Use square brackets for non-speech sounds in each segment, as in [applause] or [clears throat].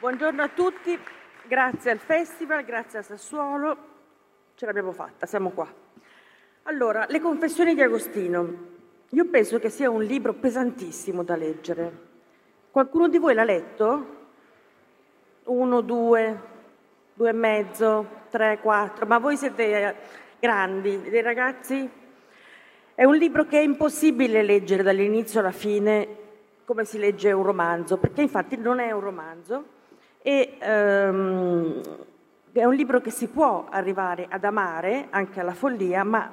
Buongiorno a tutti, grazie al Festival, grazie a Sassuolo, ce l'abbiamo fatta, siamo qua. Allora, Le confessioni di Agostino. Io penso che sia un libro pesantissimo da leggere. Qualcuno di voi l'ha letto? Uno, due, due e mezzo, tre, quattro, ma voi siete grandi, dei ragazzi? È un libro che è impossibile leggere dall'inizio alla fine come si legge un romanzo, perché infatti non è un romanzo, e, um, è un libro che si può arrivare ad amare, anche alla follia, ma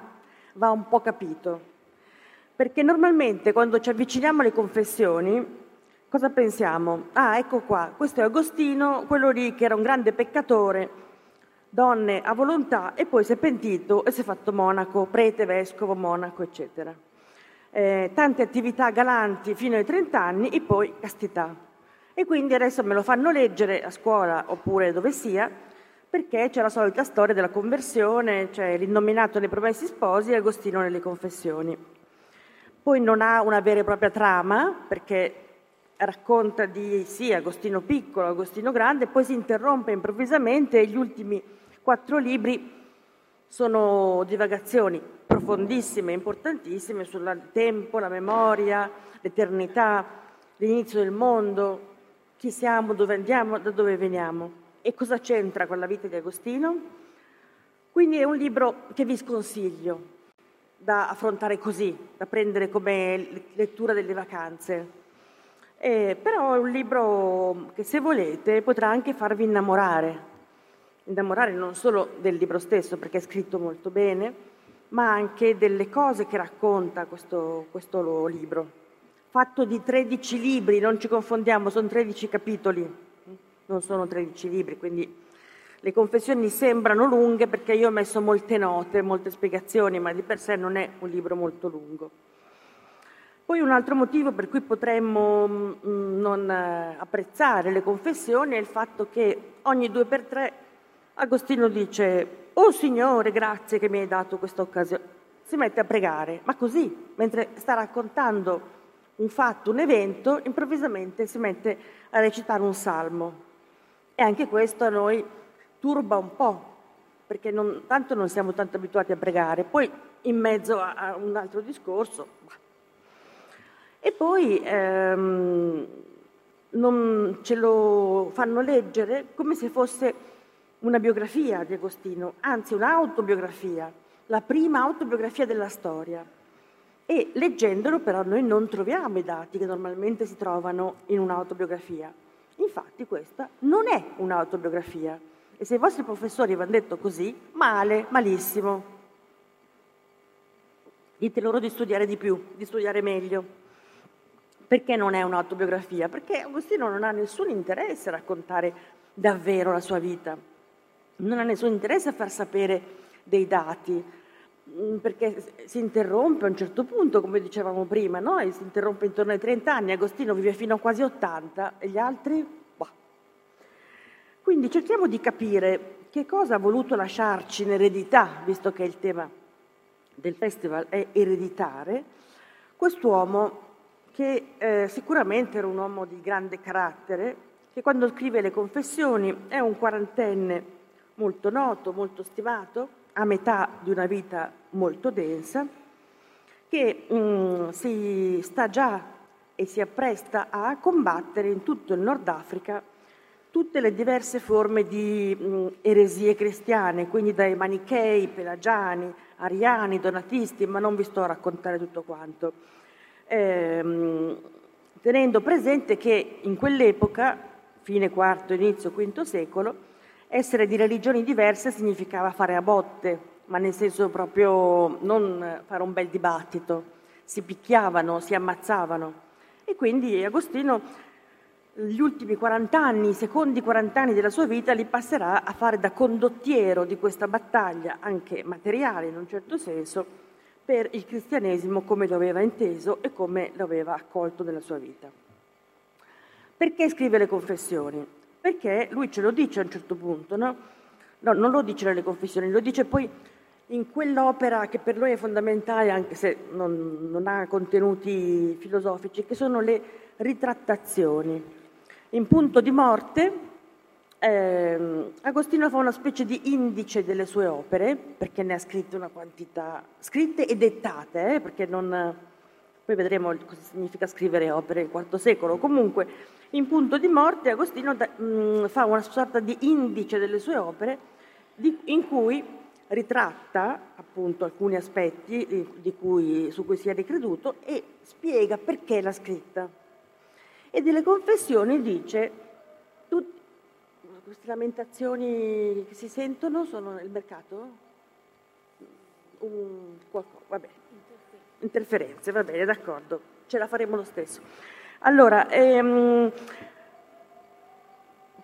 va un po' capito. Perché normalmente quando ci avviciniamo alle confessioni, cosa pensiamo? Ah, ecco qua, questo è Agostino, quello lì che era un grande peccatore, donne a volontà, e poi si è pentito e si è fatto monaco, prete, vescovo, monaco, eccetera. Eh, tante attività galanti fino ai 30 anni e poi castità. E quindi adesso me lo fanno leggere a scuola oppure dove sia, perché c'è la solita storia della conversione, cioè l'innominato nei promessi sposi e Agostino nelle confessioni. Poi non ha una vera e propria trama, perché racconta di sì, Agostino piccolo, Agostino grande, poi si interrompe improvvisamente e gli ultimi quattro libri sono divagazioni profondissime, importantissime sul tempo, la memoria, l'eternità, l'inizio del mondo, chi siamo, dove andiamo, da dove veniamo e cosa c'entra con la vita di Agostino. Quindi è un libro che vi sconsiglio da affrontare così, da prendere come lettura delle vacanze. Eh, però è un libro che se volete potrà anche farvi innamorare, innamorare non solo del libro stesso perché è scritto molto bene, ma anche delle cose che racconta questo, questo libro fatto di 13 libri, non ci confondiamo, sono 13 capitoli, non sono 13 libri, quindi le confessioni sembrano lunghe perché io ho messo molte note, molte spiegazioni, ma di per sé non è un libro molto lungo. Poi un altro motivo per cui potremmo mh, mm, non eh, apprezzare le confessioni è il fatto che ogni due per tre Agostino dice, oh Signore, grazie che mi hai dato questa occasione. Si mette a pregare, ma così, mentre sta raccontando un fatto, un evento, improvvisamente si mette a recitare un salmo. E anche questo a noi turba un po', perché non, tanto non siamo tanto abituati a pregare, poi in mezzo a, a un altro discorso. E poi ehm, non ce lo fanno leggere come se fosse una biografia di Agostino, anzi un'autobiografia, la prima autobiografia della storia. E leggendolo però noi non troviamo i dati che normalmente si trovano in un'autobiografia. Infatti questa non è un'autobiografia. E se i vostri professori vi hanno detto così, male, malissimo. Dite loro di studiare di più, di studiare meglio. Perché non è un'autobiografia? Perché Agostino non ha nessun interesse a raccontare davvero la sua vita. Non ha nessun interesse a far sapere dei dati, perché si interrompe a un certo punto, come dicevamo prima, no? si interrompe intorno ai 30 anni, Agostino vive fino a quasi 80 e gli altri? Bah. Quindi cerchiamo di capire che cosa ha voluto lasciarci in eredità, visto che il tema del festival è ereditare, quest'uomo che eh, sicuramente era un uomo di grande carattere, che quando scrive le confessioni è un quarantenne molto noto, molto stimato, a metà di una vita molto densa, che mm, si sta già e si appresta a combattere in tutto il Nord Africa tutte le diverse forme di mm, eresie cristiane, quindi dai manichei, pelagiani, ariani, donatisti, ma non vi sto a raccontare tutto quanto. Ehm, tenendo presente che in quell'epoca, fine IV, inizio V secolo, essere di religioni diverse significava fare a botte, ma nel senso proprio non fare un bel dibattito. Si picchiavano, si ammazzavano. E quindi Agostino gli ultimi 40 anni, i secondi 40 anni della sua vita li passerà a fare da condottiero di questa battaglia, anche materiale in un certo senso, per il cristianesimo come lo aveva inteso e come lo aveva accolto nella sua vita. Perché scrive le confessioni? perché lui ce lo dice a un certo punto, no? no non lo dice nelle confessioni, lo dice poi in quell'opera che per lui è fondamentale, anche se non, non ha contenuti filosofici, che sono le ritrattazioni. In punto di morte eh, Agostino fa una specie di indice delle sue opere, perché ne ha scritte una quantità, scritte e dettate, eh, perché non, poi vedremo cosa significa scrivere opere del IV secolo. Comunque, in punto di morte, Agostino da, mh, mm, fa una sorta di indice delle sue opere di, in cui ritratta appunto alcuni aspetti di cui, su cui si è ricreduto e spiega perché l'ha scritta. E delle confessioni dice, tutte queste lamentazioni che si sentono sono nel mercato? Un, qualcosa, vabbè. Interferenze, va bene, d'accordo, ce la faremo lo stesso. Allora, ehm,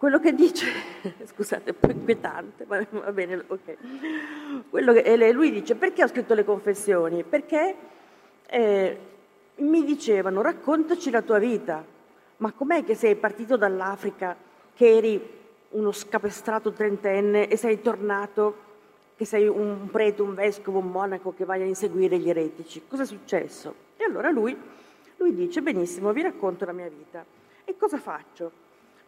quello che dice, [laughs] scusate, è un po' inquietante, ma va bene, ok. Quello che, lui dice, perché ho scritto le confessioni? Perché eh, mi dicevano, raccontaci la tua vita, ma com'è che sei partito dall'Africa, che eri uno scapestrato trentenne e sei tornato che sei un prete, un vescovo, un monaco che vai a inseguire gli eretici. Cosa è successo? E allora lui, lui dice, benissimo, vi racconto la mia vita. E cosa faccio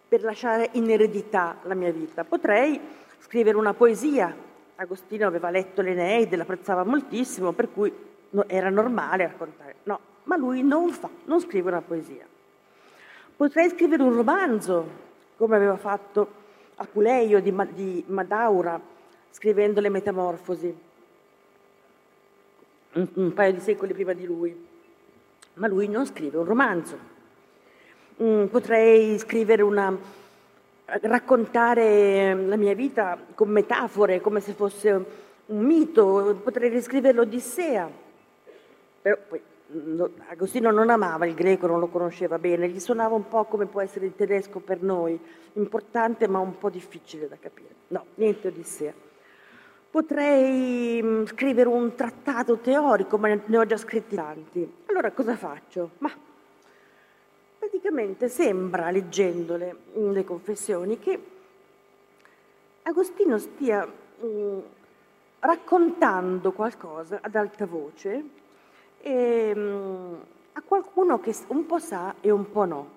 per lasciare in eredità la mia vita? Potrei scrivere una poesia. Agostino aveva letto l'Eneide, l'apprezzava moltissimo, per cui era normale raccontare. No, ma lui non fa, non scrive una poesia. Potrei scrivere un romanzo, come aveva fatto Apuleio di, di Madaura, scrivendo le Metamorfosi, un, un paio di secoli prima di lui. Ma lui non scrive un romanzo. Mm, potrei scrivere una, raccontare la mia vita con metafore, come se fosse un mito, potrei riscrivere l'Odissea. Però poi Agostino non amava il greco, non lo conosceva bene, gli suonava un po' come può essere il tedesco per noi, importante ma un po' difficile da capire. No, niente Odissea. Potrei mm, scrivere un trattato teorico, ma ne ho già scritti tanti. Allora cosa faccio? Ma praticamente sembra, leggendole mm, le confessioni, che Agostino stia mh, mm, raccontando qualcosa ad alta voce e, ehm, a qualcuno che un po' sa e un po' no.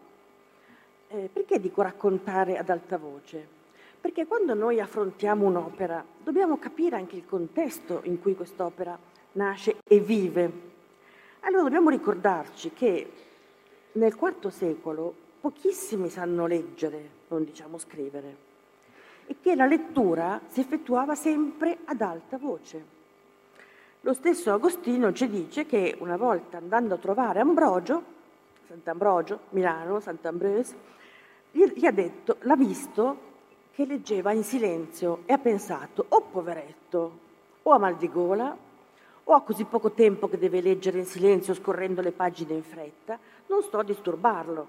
Eh, perché dico raccontare ad alta voce? Perché quando noi affrontiamo un'opera dobbiamo capire anche il contesto in cui quest'opera nasce e vive. Allora dobbiamo ricordarci che nel IV secolo pochissimi sanno leggere, non diciamo scrivere, e che la lettura si effettuava sempre ad alta voce. Lo stesso Agostino ci dice che una volta andando a trovare Ambrogio, Sant'Ambrogio, Milano, Sant'Ambrose, gli, ha detto, l'ha visto che leggeva in silenzio e ha pensato, oh poveretto, o ha mal di gola, o ha così poco tempo che deve leggere in silenzio scorrendo le pagine in fretta, non sto a disturbarlo.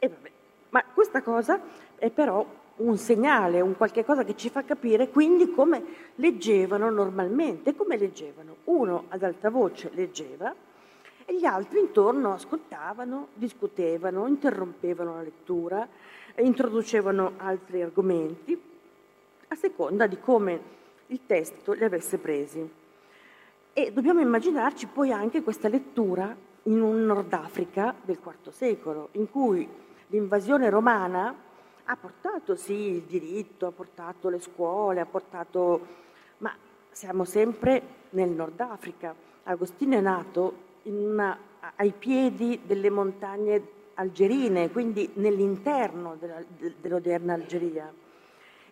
E vabbè, ma questa cosa è però un segnale, un qualche cosa che ci fa capire quindi come leggevano normalmente. Come leggevano? Uno ad alta voce leggeva e gli altri intorno ascoltavano, discutevano, interrompevano la lettura, introducevano altri argomenti a seconda di come il testo li avesse presi. E dobbiamo immaginarci poi anche questa lettura in un Nord Africa del IV secolo, in cui l'invasione romana ha portato sì il diritto, ha portato le scuole, ha portato... ma siamo sempre nel Nord Africa. Agostino è nato una, ai piedi delle montagne algerine, quindi nell'interno della, dell'odierna Algeria.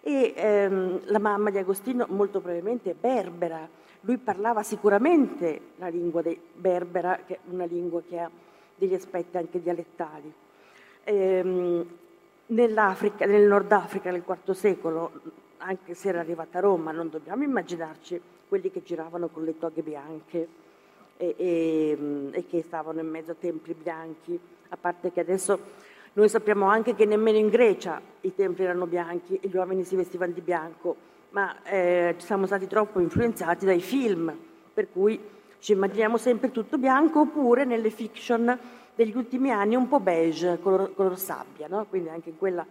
E ehm, la mamma di Agostino molto probabilmente è berbera, lui parlava sicuramente la lingua berbera, che è una lingua che ha degli aspetti anche dialettali. Ehm, nel Nord Africa nel IV secolo, anche se era arrivata a Roma, non dobbiamo immaginarci quelli che giravano con le toghe bianche e, e, e che stavano in mezzo a templi bianchi, a parte che adesso noi sappiamo anche che nemmeno in Grecia i templi erano bianchi e gli uomini si vestivano di bianco, ma eh, siamo stati troppo influenzati dai film, per cui ci immaginiamo sempre tutto bianco, oppure nelle fiction degli ultimi anni un po' beige, color, color sabbia, no? quindi anche quella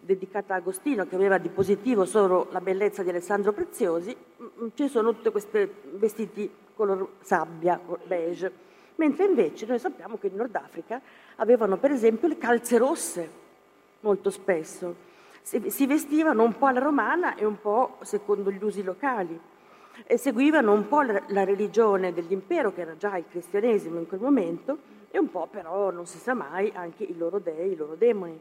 dedicata a Agostino che aveva di positivo solo la bellezza di Alessandro Preziosi, ci sono tutti questi vestiti color sabbia, beige, mentre invece noi sappiamo che in Nord Africa avevano per esempio le calze rosse molto spesso. Si vestivano un po' alla romana e un po' secondo gli usi locali e seguivano un po' la religione dell'impero, che era già il cristianesimo in quel momento, e un po' però, non si sa mai, anche i loro dei, i loro demoni.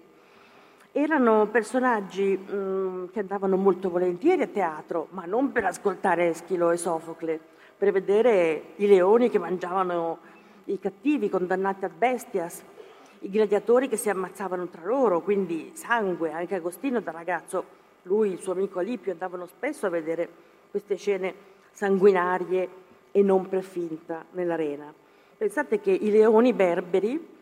Erano personaggi mh, mm, che andavano molto volentieri a teatro, ma non per ascoltare Eschilo e Sofocle, per vedere i leoni che mangiavano i cattivi condannati ad bestias, i gladiatori che si ammazzavano tra loro, quindi sangue, anche Agostino da ragazzo, lui e il suo amico Alipio andavano spesso a vedere queste scene sanguinarie e non per finta nell'arena. Pensate che i leoni berberi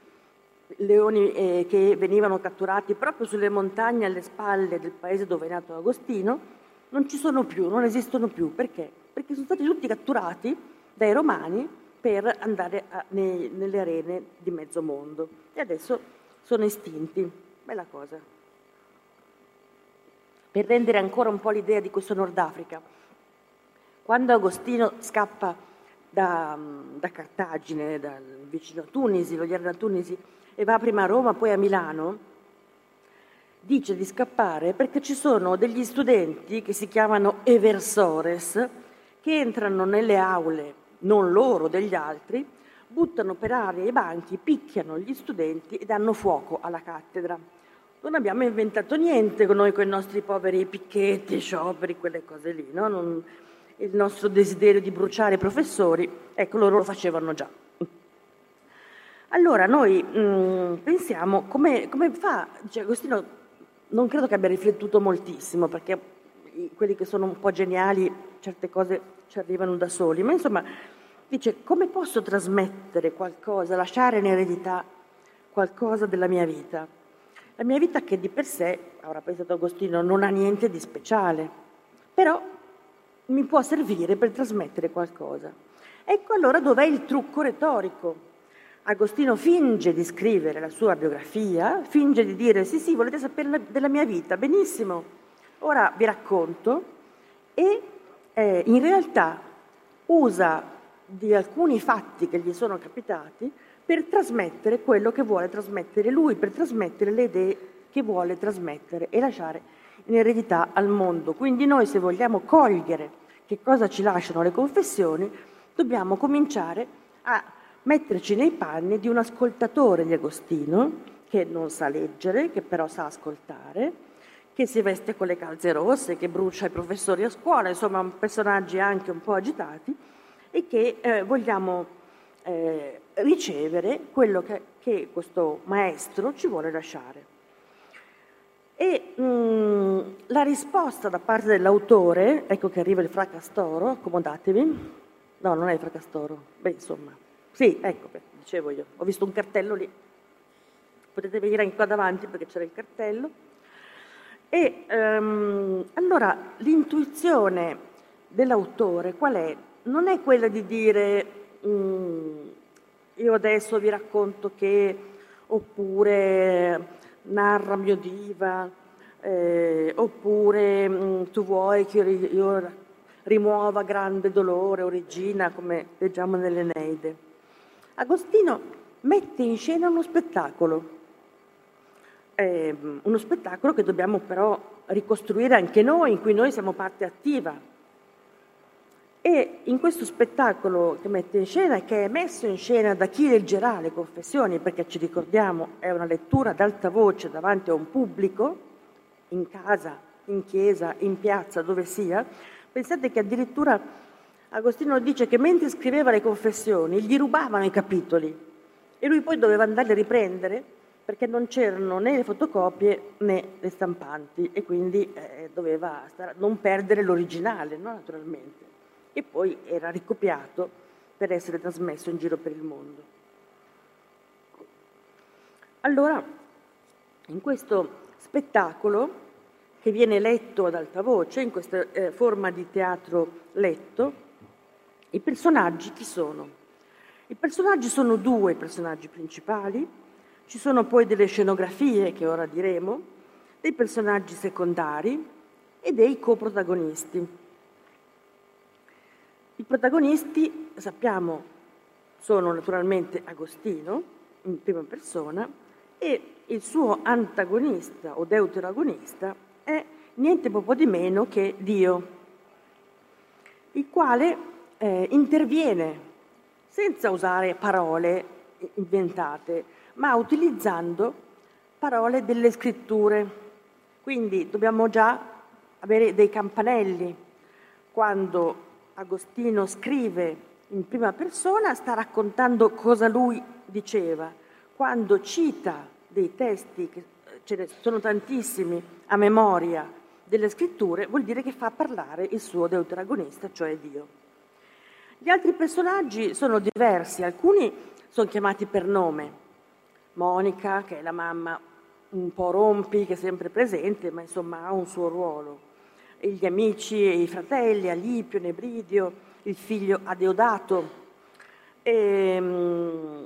leoni eh, che venivano catturati proprio sulle montagne alle spalle del paese dove è nato Agostino, non ci sono più, non esistono più. Perché? Perché sono stati tutti catturati dai romani per andare a, nei, nelle arene di mezzo mondo e adesso sono estinti. Bella cosa. Per rendere ancora un po' l'idea di questo Nord Africa, quando Agostino scappa da, da Cartagine, dal vicino a Tunisi, l'odierna Tunisi, e va prima a Roma, poi a Milano, dice di scappare perché ci sono degli studenti che si chiamano eversores che entrano nelle aule, non loro, degli altri, buttano per aria i banchi, picchiano gli studenti e danno fuoco alla cattedra. Non abbiamo inventato niente noi, con i nostri poveri picchetti, scioperi, quelle cose lì, no? non, il nostro desiderio di bruciare i professori, ecco, loro lo facevano già. Allora noi mh, mm, pensiamo come, come fa, cioè, Agostino non credo che abbia riflettuto moltissimo perché quelli che sono un po' geniali certe cose ci arrivano da soli, ma insomma dice come posso trasmettere qualcosa, lasciare in eredità qualcosa della mia vita? La mia vita che di per sé, avrà pensato Agostino, non ha niente di speciale, però mi può servire per trasmettere qualcosa. Ecco allora dov'è il trucco retorico Agostino finge di scrivere la sua biografia, finge di dire sì sì, volete sapere della mia vita, benissimo, ora vi racconto e eh, in realtà usa di alcuni fatti che gli sono capitati per trasmettere quello che vuole trasmettere lui, per trasmettere le idee che vuole trasmettere e lasciare in eredità al mondo. Quindi noi se vogliamo cogliere che cosa ci lasciano le confessioni, dobbiamo cominciare a metterci nei panni di un ascoltatore di Agostino che non sa leggere, che però sa ascoltare, che si veste con le calze rosse, che brucia i professori a scuola, insomma personaggi anche un po' agitati e che eh, vogliamo eh, ricevere quello che, che, questo maestro ci vuole lasciare. E mh, mm, la risposta da parte dell'autore, ecco che arriva il fracastoro, accomodatevi, no non è il fracastoro, beh insomma, sì, ecco, dicevo io, ho visto un cartello lì. Potete venire anche qua davanti perché c'era il cartello. E um, allora l'intuizione dell'autore qual è? Non è quella di dire um, io adesso vi racconto che, oppure narra mio diva, eh, oppure um, tu vuoi che io, rimuova grande dolore o regina, come leggiamo nell'Eneide. Agostino mette in scena uno spettacolo, eh, uno spettacolo che dobbiamo però ricostruire anche noi, in cui noi siamo parte attiva. E in questo spettacolo che mette in scena che è messo in scena da chi leggerà le confessioni, perché ci ricordiamo è una lettura ad alta voce davanti a un pubblico, in casa, in chiesa, in piazza, dove sia, pensate che addirittura Agostino dice che mentre scriveva le confessioni gli rubavano i capitoli e lui poi doveva andarli a riprendere perché non c'erano né le fotocopie né le stampanti e quindi eh, doveva stare, non perdere l'originale, no? naturalmente. E poi era ricopiato per essere trasmesso in giro per il mondo. Allora, in questo spettacolo che viene letto ad alta voce, in questa eh, forma di teatro letto, i personaggi chi sono? I personaggi sono due personaggi principali, ci sono poi delle scenografie che ora diremo, dei personaggi secondari e dei coprotagonisti. I protagonisti, sappiamo, sono naturalmente Agostino, in prima persona, e il suo antagonista o deuteragonista è niente poco di meno che Dio, il quale eh, interviene senza usare parole inventate, ma utilizzando parole delle scritture. Quindi dobbiamo già avere dei campanelli. Quando Agostino scrive in prima persona sta raccontando cosa lui diceva. Quando cita dei testi, che ce ne sono tantissimi a memoria delle scritture, vuol dire che fa parlare il suo deuteragonista, cioè Dio. Gli altri personaggi sono diversi, alcuni sono chiamati per nome. Monica, che è la mamma un po' rompi, che è sempre presente, ma insomma ha un suo ruolo. E gli amici e i fratelli, Alipio, Nebridio, il figlio Adeodato, e, mm,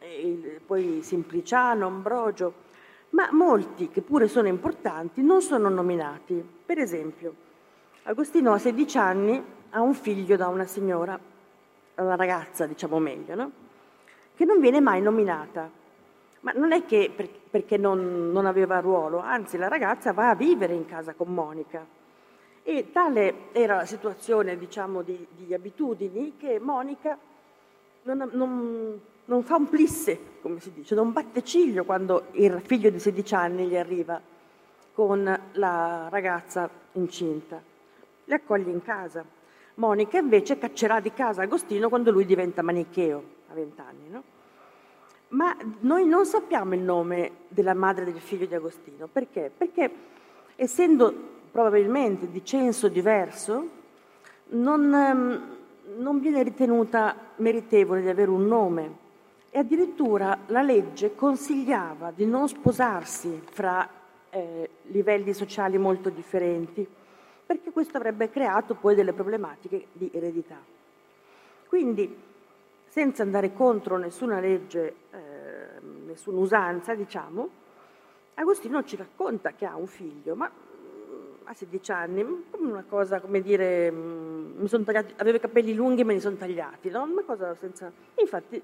e poi Simpliciano, Ambrogio, ma molti, che pure sono importanti, non sono nominati. Per esempio, Agostino a 16 anni ha un figlio da una signora, una ragazza diciamo meglio, no? che non viene mai nominata. Ma non è che per, perché non, non, aveva ruolo, anzi la ragazza va a vivere in casa con Monica. E tale era la situazione diciamo, di, di abitudini che Monica non, non, non fa un plisse, come si dice, non batte ciglio quando il figlio di 16 anni gli arriva con la ragazza incinta. Le accoglie in casa. Monica invece caccerà di casa Agostino quando lui diventa manicheo, a 20 anni. No? Ma noi non sappiamo il nome della madre del figlio di Agostino. Perché? Perché essendo probabilmente di censo diverso, non, ehm, non viene ritenuta meritevole di avere un nome e addirittura la legge consigliava di non sposarsi fra eh, livelli sociali molto differenti, perché questo avrebbe creato poi delle problematiche di eredità. Quindi, senza andare contro nessuna legge, eh, nessuna usanza, diciamo, Agostino ci racconta che ha un figlio, ma mm, a 16 anni, mm, come una cosa, come dire, mm, tagliati, aveva i capelli lunghi e me li sono tagliati, no? Una cosa senza... Infatti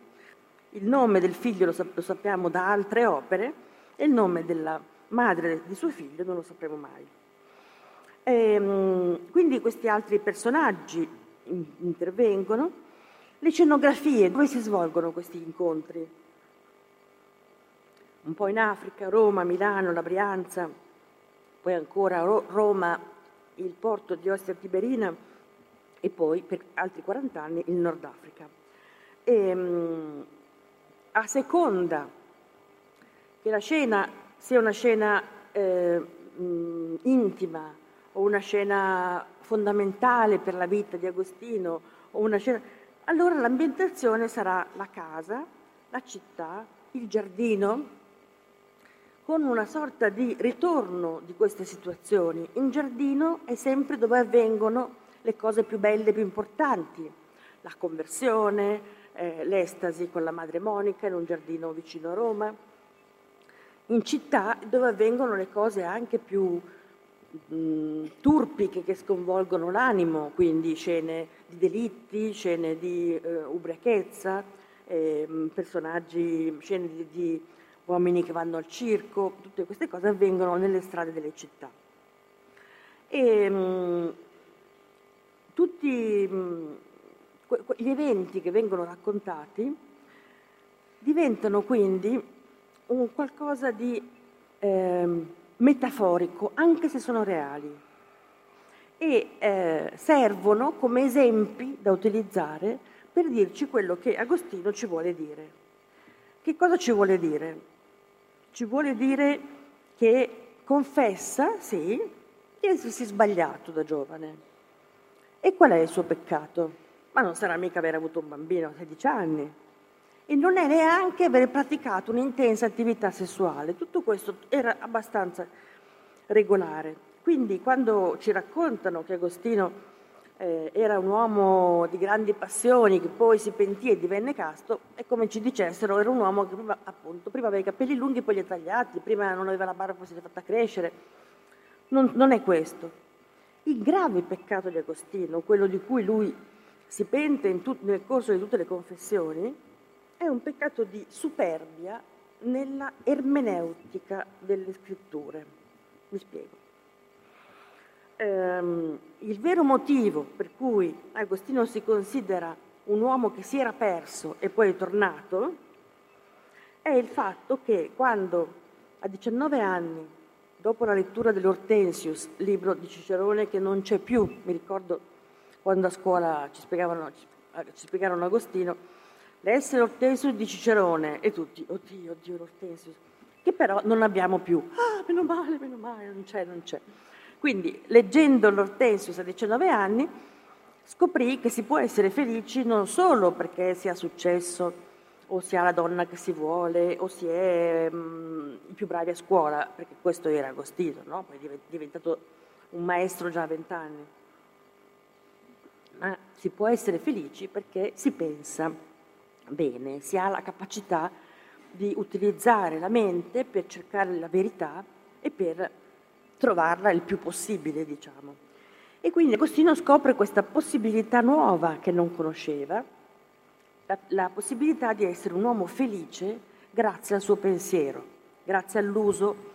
il nome del figlio lo, lo sappiamo da altre opere e il nome della madre di suo figlio non lo sapremo mai. E, ehm, quindi questi altri personaggi intervengono. Le scenografie, dove si svolgono questi incontri? Un po' in Africa, Roma, Milano, la Brianza, poi ancora Roma, il porto di Ostia Tiberina e poi per altri 40 anni il Nord Africa. E, ehm, a seconda che la scena sia una scena eh, intima o una scena fondamentale per la vita di Agostino, o una scena, allora l'ambientazione sarà la casa, la città, il giardino, con una sorta di ritorno di queste situazioni. In giardino è sempre dove avvengono le cose più belle, più importanti, la conversione, eh, l'estasi con la madre Monica in un giardino vicino a Roma, in città dove avvengono le cose anche più mh, turpiche che sconvolgono l'animo, quindi scene di delitti, scene di eh, ubriachezza, eh, personaggi, scene di, di uomini che vanno al circo, tutte queste cose avvengono nelle strade delle città. E, mh, tutti mh, gli eventi che vengono raccontati diventano quindi un qualcosa di eh, metaforico, anche se sono reali, e eh, servono come esempi da utilizzare per dirci quello che Agostino ci vuole dire. Che cosa ci vuole dire? Ci vuole dire che confessa, sì, di essersi sbagliato da giovane. E qual è il suo peccato? ma non sarà mica aver avuto un bambino a 16 anni. E non è neanche aver praticato un'intensa attività sessuale. Tutto questo era abbastanza regolare. Quindi quando ci raccontano che Agostino eh, era un uomo di grandi passioni, che poi si pentì e divenne casto, è come ci dicessero, era un uomo che prima, appunto, prima aveva i capelli lunghi, poi li ha tagliati, prima non aveva la barba, poi si è fatta crescere. Non, non è questo. Il grave peccato di Agostino, quello di cui lui si pente tut- nel corso di tutte le confessioni, è un peccato di superbia nella ermeneutica delle scritture. Mi spiego. ehm, il vero motivo per cui Agostino si considera un uomo che si era perso e poi è tornato è il fatto che quando a 19 anni, dopo la lettura dell'Hortensius, libro di Cicerone che non c'è più, mi ricordo quando a scuola ci spiegavano, ci spiegarono Agostino, l'essere Hortensius di Cicerone e tutti, oddio, oddio l'Hortensius, che però non abbiamo più. Ah, meno male, meno male, non c'è, non c'è. Quindi, leggendo l'Hortensius a 19 anni, scoprì che si può essere felici non solo perché si ha successo o si ha la donna che si vuole o si è mh, i più bravi a scuola, perché questo era Agostino, no? poi è diventato un maestro già a vent'anni. Ma si può essere felici perché si pensa bene, si ha la capacità di utilizzare la mente per cercare la verità e per trovarla il più possibile, diciamo. E quindi Agostino scopre questa possibilità nuova che non conosceva, la, la possibilità di essere un uomo felice grazie al suo pensiero, grazie all'uso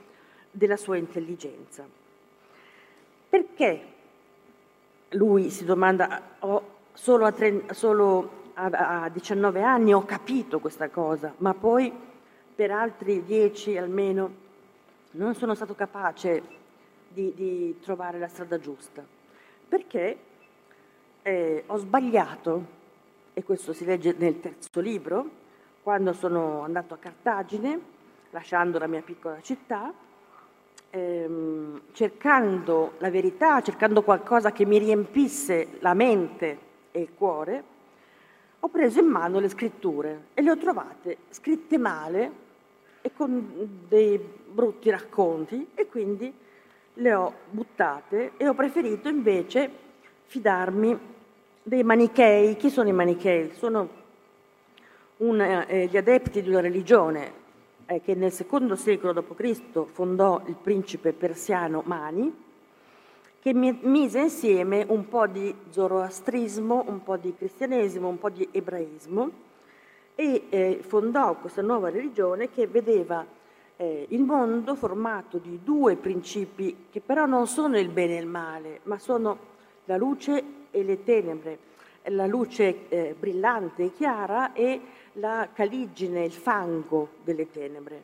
della sua intelligenza. Perché lui si domanda, oh, solo, a, 30, solo a, a 19 anni ho capito questa cosa, ma poi per altri 10 almeno non sono stato capace di, di trovare la strada giusta, perché eh, ho sbagliato, e questo si legge nel terzo libro, quando sono andato a Cartagine, lasciando la mia piccola città, ehm, cercando la verità, cercando qualcosa che mi riempisse la mente e il cuore, ho preso in mano le scritture e le ho trovate scritte male e con dei brutti racconti e quindi le ho buttate e ho preferito invece fidarmi dei manichei. Chi sono i manichei? Sono un, eh, gli adepti di una religione eh, che nel secondo secolo d.C. fondò il principe persiano Mani, che mise insieme un po' di zoroastrismo, un po' di cristianesimo, un po' di ebraismo e eh, fondò questa nuova religione che vedeva eh, il mondo formato di due principi che però non sono il bene e il male, ma sono la luce e le tenebre, la luce eh, brillante e chiara e la caligine, il fango delle tenebre.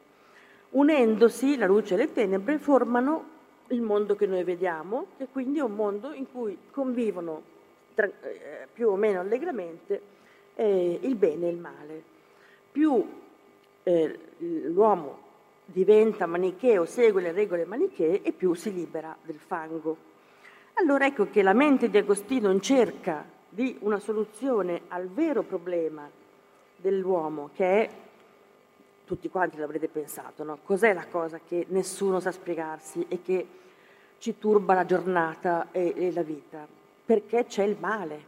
Unendosi la luce e le tenebre formano il mondo che noi vediamo, che quindi è un mondo in cui convivono tra, eh, più o meno allegramente eh, il bene e il male. Più eh, l'uomo diventa manicheo, segue le regole manichee e più si libera del fango. Allora ecco che la mente di Agostino in cerca di una soluzione al vero problema dell'uomo, che è, tutti quanti l'avrete pensato, no? cos'è la cosa che nessuno sa spiegarsi e che ci turba la giornata e, e la vita? Perché c'è il male.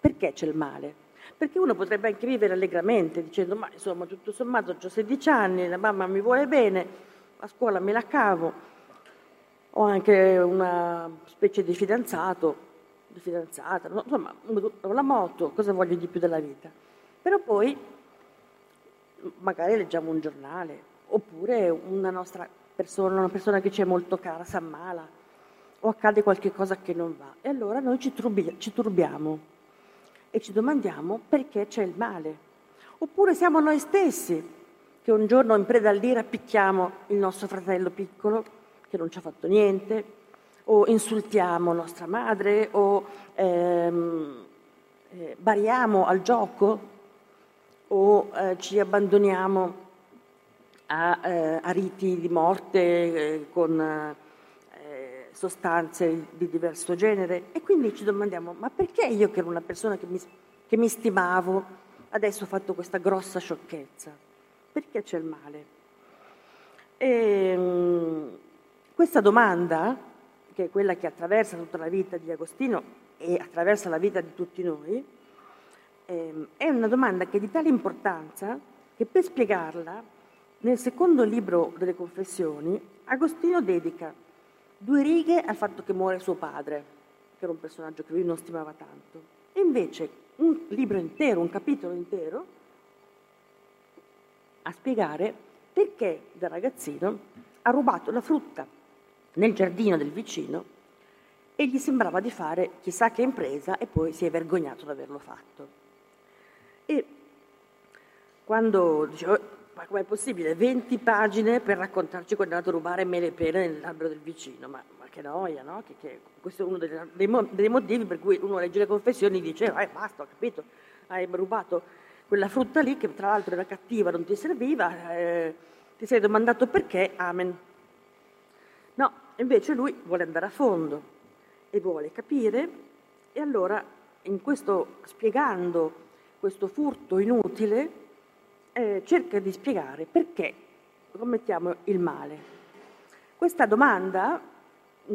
Perché c'è il male? Perché uno potrebbe anche vivere allegramente dicendo ma insomma tutto sommato ho 16 anni, la mamma mi vuole bene, a scuola me la cavo, ho anche una specie di fidanzato, di fidanzata, insomma ho la moto, cosa voglio di più della vita? Però poi magari leggiamo un giornale oppure una nostra persona, una persona che ci è molto cara, si ammala o accade qualche cosa che non va e allora noi ci, turbi- ci turbiamo e ci domandiamo perché c'è il male. Oppure siamo noi stessi che un giorno in preda all'ira picchiamo il nostro fratello piccolo che non ci ha fatto niente, o insultiamo nostra madre, o ehm, eh, bariamo al gioco, o eh, ci abbandoniamo a, eh, a, riti di morte eh, con eh, sostanze di diverso genere e quindi ci domandiamo ma perché io che ero una persona che mi, che mi stimavo adesso ho fatto questa grossa sciocchezza? Perché c'è il male? E, ehm, questa domanda, che è quella che attraversa tutta la vita di Agostino e attraversa la vita di tutti noi, ehm, è una domanda che è di tale importanza che per spiegarla, nel secondo libro delle Confessioni, Agostino dedica due righe al fatto che muore suo padre, che era un personaggio che lui non stimava tanto, e invece un libro intero, un capitolo intero, a spiegare perché da ragazzino ha rubato la frutta nel giardino del vicino e gli sembrava di fare chissà che impresa e poi si è vergognato di averlo fatto. E quando dicevo, ma com'è possibile? 20 pagine per raccontarci quando è andato a rubare mele e pere nell'albero del vicino, ma, ma che noia, no? Che, che, questo è uno dei, dei, dei, motivi per cui uno legge le confessioni e dice, eh basta, ho capito, hai rubato quella frutta lì che tra l'altro era cattiva, non ti serviva, eh, ti sei domandato perché, amen. No, invece lui vuole andare a fondo e vuole capire e allora in questo, spiegando questo furto inutile eh, cerca di spiegare perché commettiamo il male. Questa domanda,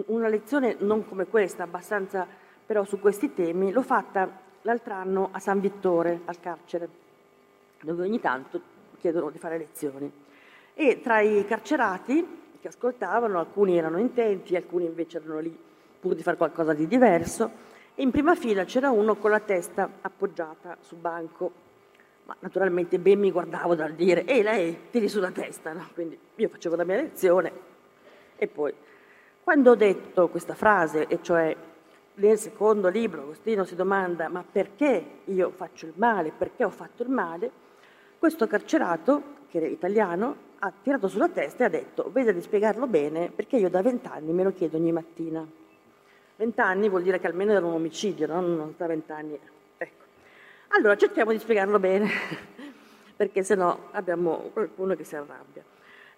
una lezione non come questa, abbastanza però su questi temi, l'ho fatta l'altro anno a San Vittore, al carcere, dove ogni tanto chiedono di fare lezioni. E tra i carcerati che ascoltavano, alcuni erano intenti, alcuni invece erano lì pur di fare qualcosa di diverso, e in prima fila c'era uno con la testa appoggiata sul banco, ma naturalmente ben mi guardavo dal dire, ehi lei, tiri sulla testa, no? quindi io facevo la mia lezione e poi quando ho detto questa frase, e cioè nel secondo libro Agostino si domanda ma perché io faccio il male, perché ho fatto il male, questo carcerato, che era italiano, ha tirato sulla testa e ha detto veda di spiegarlo bene perché io da vent'anni me lo chiedo ogni mattina. Vent'anni vuol dire che almeno era un omicidio, no? non da vent'anni. Allora cerchiamo di spiegarlo bene, [laughs] perché sennò abbiamo qualcuno che si arrabbia.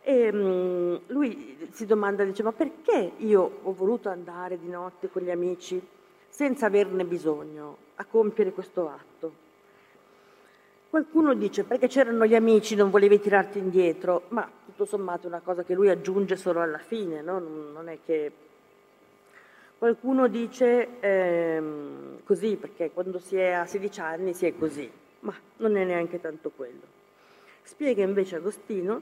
E, um, lui si domanda, dice, ma perché io ho voluto andare di notte con gli amici senza averne bisogno a compiere questo atto? Qualcuno dice perché c'erano gli amici, non volevi tirarti indietro, ma tutto sommato è una cosa che lui aggiunge solo alla fine, no? non è che Qualcuno dice ehm, così perché quando si è a 16 anni si è così, ma non è neanche tanto quello. Spiega invece Agostino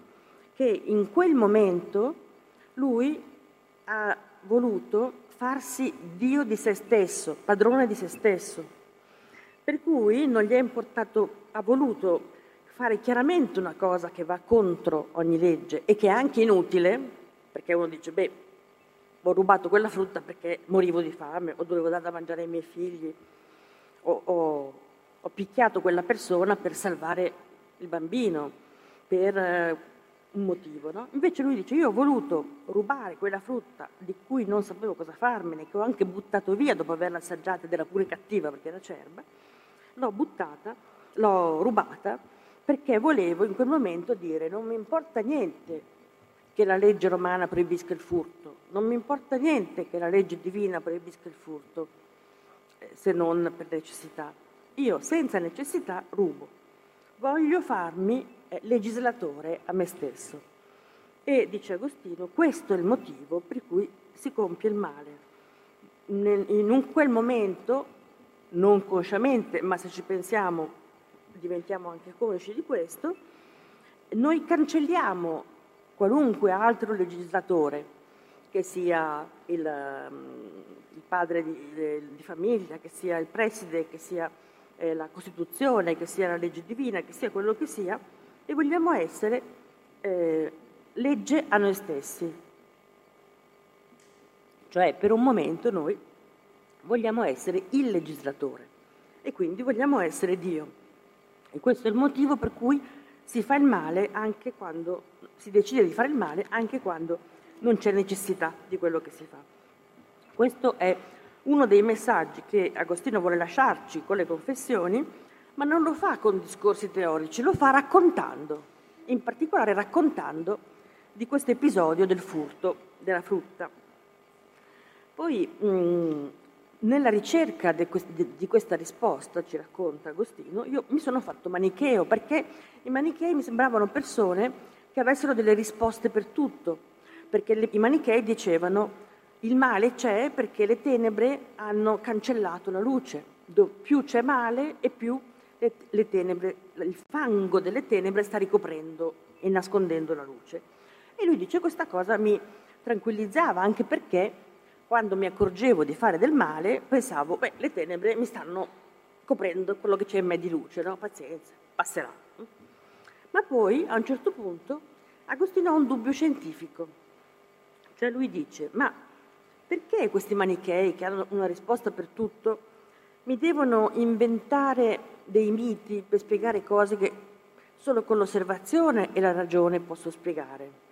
che in quel momento lui ha voluto farsi Dio di se stesso, padrone di se stesso, per cui non gli è importato, ha voluto fare chiaramente una cosa che va contro ogni legge e che è anche inutile, perché uno dice, beh, ho rubato quella frutta perché morivo di fame o dovevo dare da mangiare ai miei figli, o, o, ho picchiato quella persona per salvare il bambino, per eh, un motivo. No? Invece lui dice io ho voluto rubare quella frutta di cui non sapevo cosa farmene, che ho anche buttato via dopo averla assaggiata ed era pure cattiva perché era cerba, l'ho buttata, l'ho rubata perché volevo in quel momento dire non mi importa niente che la legge romana proibisca il furto, non mi importa niente che la legge divina proibisca il furto, eh, se non per necessità. Io senza necessità rubo, voglio farmi eh, legislatore a me stesso. E dice Agostino, questo è il motivo per cui si compie il male. in quel momento, non consciamente, ma se ci pensiamo diventiamo anche consci di questo, noi cancelliamo qualunque altro legislatore, che sia il, mm, il padre di, di, famiglia, che sia il preside, che sia eh, la Costituzione, che sia la legge divina, che sia quello che sia, e vogliamo essere eh, legge a noi stessi. Cioè per un momento noi vogliamo essere il legislatore e quindi vogliamo essere Dio. E questo è il motivo per cui si fa il male anche quando si decide di fare il male, anche quando non c'è necessità di quello che si fa. Questo è uno dei messaggi che Agostino vuole lasciarci con le confessioni, ma non lo fa con discorsi teorici, lo fa raccontando, in particolare raccontando di questo episodio del furto della frutta. Poi mh, mm, nella ricerca di questa risposta, ci racconta Agostino, io mi sono fatto manicheo perché i manichei mi sembravano persone che avessero delle risposte per tutto, perché i manichei dicevano il male c'è perché le tenebre hanno cancellato la luce, più c'è male e più le tenebre, il fango delle tenebre sta ricoprendo e nascondendo la luce. E lui dice questa cosa mi tranquillizzava anche perché quando mi accorgevo di fare del male, pensavo, beh, le tenebre mi stanno coprendo quello che c'è in me di luce, no? Pazienza, passerà. Ma poi, a un certo punto, Agostino ha un dubbio scientifico. Cioè lui dice, ma perché questi manichei che hanno una risposta per tutto mi devono inventare dei miti per spiegare cose che solo con l'osservazione e la ragione posso spiegare?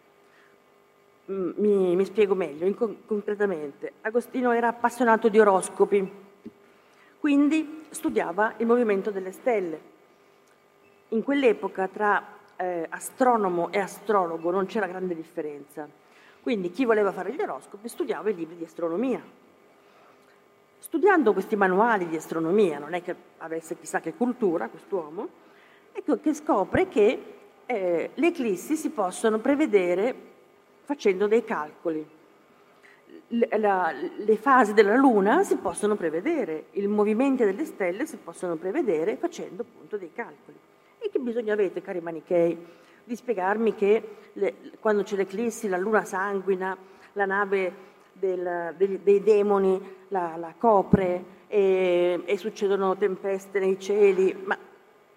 Mm, mi, mi spiego meglio, in, concretamente. Agostino era appassionato di oroscopi, quindi studiava il movimento delle stelle. In quell'epoca tra eh, astronomo e astrologo non c'era grande differenza, quindi chi voleva fare gli oroscopi studiava i libri di astronomia. Studiando questi manuali di astronomia, non è che avesse chissà che cultura quest'uomo, ecco che scopre che eh, le eclissi si possono prevedere facendo dei calcoli. Le, la, le fasi della Luna si possono prevedere, i movimenti delle stelle si possono prevedere facendo appunto dei calcoli. E che bisogno avete, cari manichei, di spiegarmi che le, quando c'è l'eclissi la Luna sanguina, la nave del, dei, dei, demoni la, la copre e, e succedono tempeste nei cieli, ma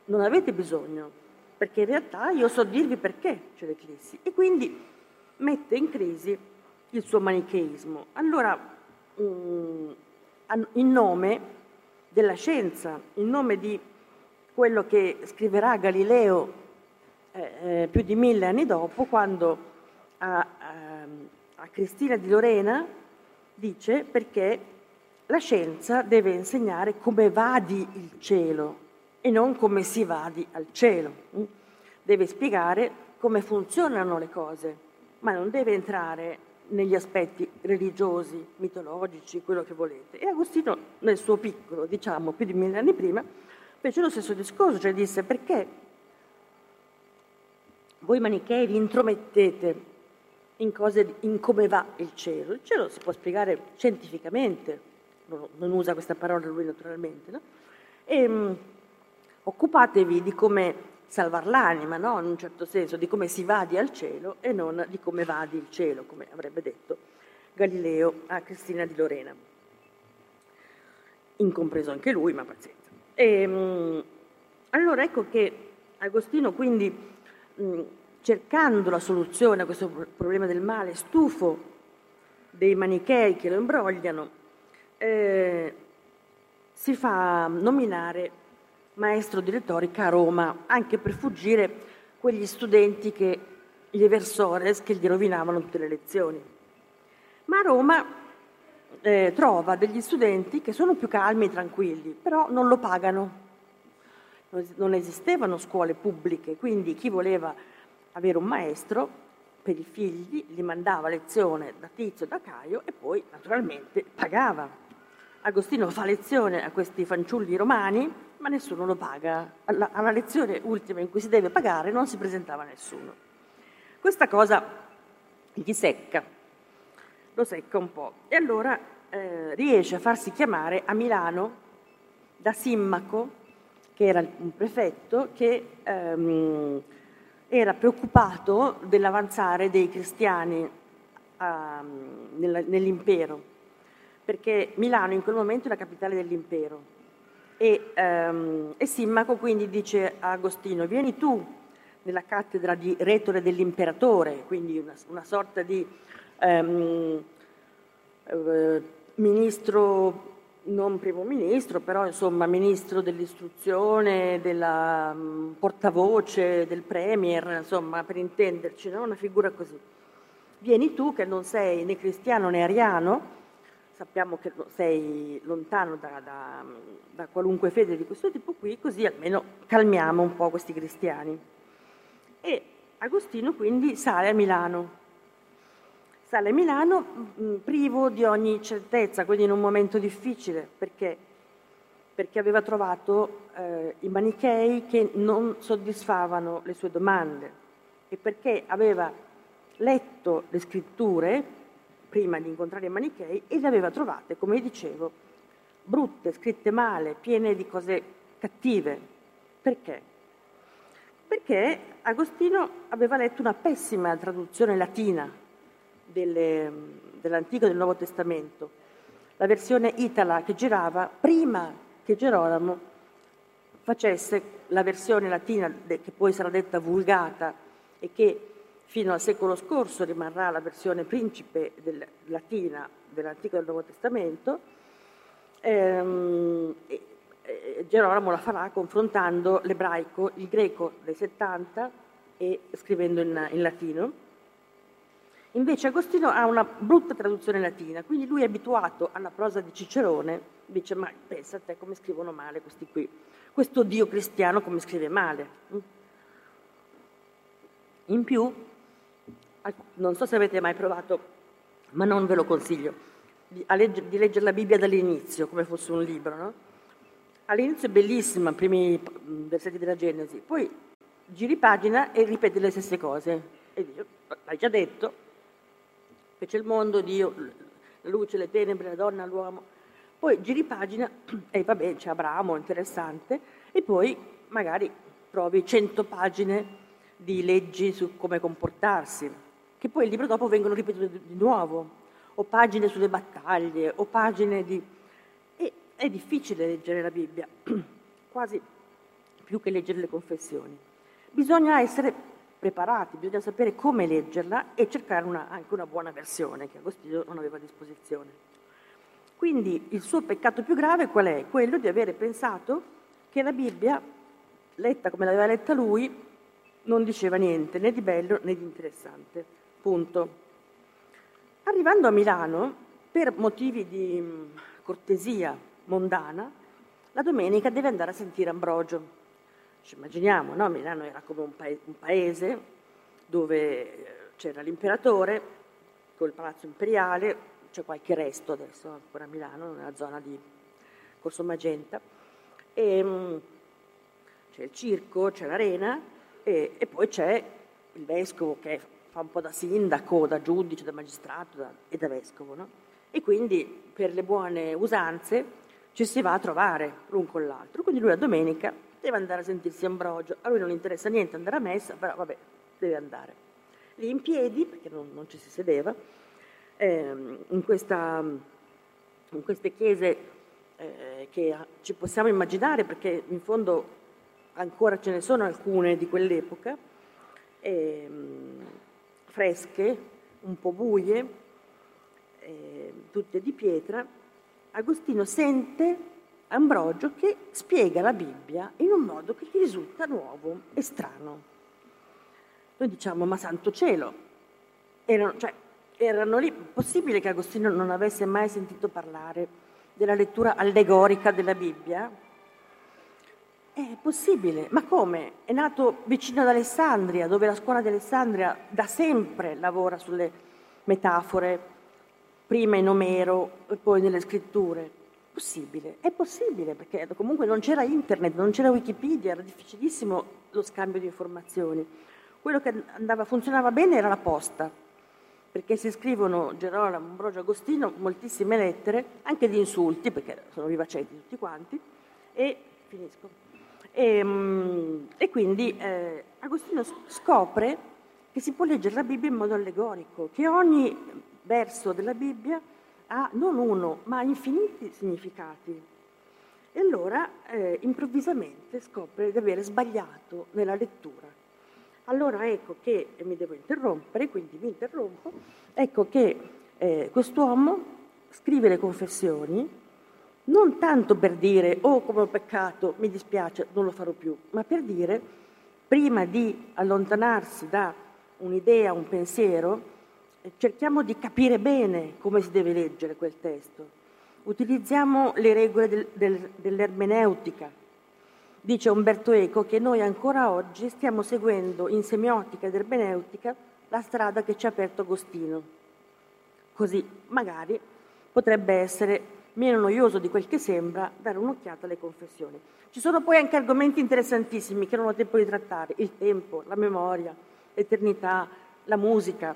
non avete bisogno, perché in realtà io so dirvi perché c'è l'eclissi. E quindi mette in crisi il suo manicheismo. Allora, mm, in nome della scienza, in nome di quello che scriverà Galileo eh, eh, più di mille anni dopo, quando a, a, a Cristina di Lorena dice perché la scienza deve insegnare come vadi il cielo e non come si vadi al cielo. Mm? Deve spiegare come funzionano le cose ma non deve entrare negli aspetti religiosi, mitologici, quello che volete. E Agostino, nel suo piccolo, diciamo, più di mille anni prima, fece lo stesso discorso, cioè disse perché voi manichei vi intromettete in cose, in come va il cielo. Il cielo si può spiegare scientificamente, non, usa questa parola lui naturalmente, no? E, um, occupatevi di come salvar l'anima, no? in un certo senso, di come si vadi al cielo e non di come vadi il cielo, come avrebbe detto Galileo a Cristina di Lorena. Incompreso anche lui, ma pazienza. E, ehm, allora ecco che Agostino quindi, cercando la soluzione a questo problema del male, stufo dei manichei che lo imbrogliano, eh, si fa nominare maestro di retorica a Roma, anche per fuggire quegli studenti che gli eversores che gli rovinavano tutte le lezioni. Ma a Roma eh, trova degli studenti che sono più calmi e tranquilli, però non lo pagano. Non esistevano scuole pubbliche, quindi chi voleva avere un maestro per i figli gli mandava lezione da Tizio e da Caio e poi naturalmente pagava. Agostino fa lezione a questi fanciulli romani ma nessuno lo paga. Alla, alla, lezione ultima in cui si deve pagare non si presentava nessuno. Questa cosa gli secca, lo secca un po'. E allora eh, riesce a farsi chiamare a Milano da Simmaco, che era un prefetto, che ehm, era preoccupato dell'avanzare dei cristiani a, nell'impero, perché Milano in quel momento è la capitale dell'impero e, um, e Simmaco quindi dice a Agostino, vieni tu nella cattedra di retore dell'imperatore, quindi una, una sorta di um, uh, ministro, non primo ministro, però insomma ministro dell'istruzione, della um, portavoce, del premier, insomma per intenderci, no? una figura così. Vieni tu che non sei né cristiano né ariano, sappiamo che sei lontano da, da, da, qualunque fede di questo tipo qui, così almeno calmiamo un po' questi cristiani. E Agostino quindi sale a Milano. Sale a Milano mm, privo di ogni certezza, quindi in un momento difficile, perché, perché aveva trovato eh, i manichei che non soddisfavano le sue domande e perché aveva letto le scritture prima di incontrare i manichei e le aveva trovate, come dicevo, brutte, scritte male, piene di cose cattive. Perché? Perché Agostino aveva letto una pessima traduzione latina delle, dell'Antico e del Nuovo Testamento, la versione itala che girava prima che Gerolamo facesse la versione latina che poi sarà detta vulgata e che fino al secolo scorso rimarrà la versione principe del, latina dell'Antico e del Nuovo Testamento. Ehm, e, e Gerolamo la farà confrontando l'ebraico, il greco dei 70 e scrivendo in, in latino. Invece Agostino ha una brutta traduzione latina, quindi lui è abituato alla prosa di Cicerone, dice ma pensa a te come scrivono male questi qui, questo Dio cristiano come scrive male. In più, non so se avete mai provato, ma non ve lo consiglio, di, legger, di leggere la Bibbia dall'inizio, come fosse un libro. No? All'inizio è bellissima, i primi versetti della Genesi, poi giri pagina e ripeti le stesse cose. E dici, l'hai già detto, fece il mondo, Dio, la luce, le tenebre, la donna, l'uomo. Poi giri pagina [clears throat] e vabbè, c'è Abramo, interessante, e poi magari trovi cento pagine di leggi su come comportarsi, che poi il libro dopo vengono ripetute di nuovo, o pagine sulle battaglie, o pagine di... E è difficile leggere la Bibbia, [clears throat] quasi più che leggere le confessioni. Bisogna essere preparati, bisogna sapere come leggerla e cercare una, anche una buona versione che Agostino non aveva a disposizione. Quindi il suo peccato più grave qual è? Quello di avere pensato che la Bibbia, letta come l'aveva letta lui, non diceva niente né di bello né di interessante. Punto. Arrivando a Milano, per motivi di mm, cortesia mondana, la domenica deve andare a sentire Ambrogio ci immaginiamo, no? Milano era come un, paese, un paese dove eh, c'era l'imperatore col palazzo imperiale, c'è qualche resto adesso ancora a Milano, nella zona di Corso Magenta, e, ehm, c'è il circo, c'è l'arena e, e, poi c'è il vescovo che fa un po' da sindaco, da giudice, da magistrato da, e da vescovo. No? E quindi per le buone usanze ci si va a trovare l'un con l'altro. Quindi lui la domenica deve andare a sentirsi Ambrogio. A lui non interessa niente andare a messa, però vabbè, deve andare. Lì in piedi, perché non, non ci si sedeva, eh, in, questa, in, queste chiese eh, che ci possiamo immaginare, perché in fondo ancora ce ne sono alcune di quell'epoca, eh, fresche, un po' buie, eh, tutte di pietra, Agostino sente Ambrogio che spiega la Bibbia in un modo che gli risulta nuovo e strano. Noi diciamo, ma santo cielo, erano, cioè, erano lì, possibile che Agostino non avesse mai sentito parlare della lettura allegorica della Bibbia? È possibile, ma come? È nato vicino ad Alessandria, dove la scuola di Alessandria da sempre lavora sulle metafore, prima in Omero e poi nelle scritture. Possibile, è possibile perché comunque non c'era internet, non c'era Wikipedia, era difficilissimo lo scambio di informazioni. Quello che andava, funzionava bene era la posta, perché si scrivono Gerolamo, Ambrogio, Agostino moltissime lettere, anche di insulti, perché sono vivacenti tutti quanti, e finisco. E, ehm, e quindi eh, Agostino scopre che si può leggere la Bibbia in modo allegorico, che ogni verso della Bibbia ha non uno, ma infiniti significati. E allora eh, improvvisamente scopre di avere sbagliato nella lettura. Allora ecco che, e mi devo interrompere, quindi mi interrompo, ecco che eh, quest'uomo scrive le confessioni non tanto per dire oh come ho peccato, mi dispiace, non lo farò più, ma per dire prima di allontanarsi da un'idea, un pensiero, cerchiamo di capire bene come si deve leggere quel testo. Utilizziamo le regole del, del, dell'ermeneutica. Dice Umberto Eco che noi ancora oggi stiamo seguendo in semiotica ed ermeneutica la strada che ci ha aperto Agostino. Così magari potrebbe essere meno noioso di quel che sembra dare un'occhiata alle confessioni. Ci sono poi anche argomenti interessantissimi che non ho tempo di trattare, il tempo, la memoria, l'eternità, la musica,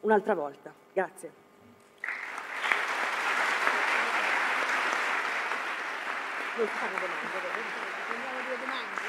un'altra volta. Grazie. Non fanno domande,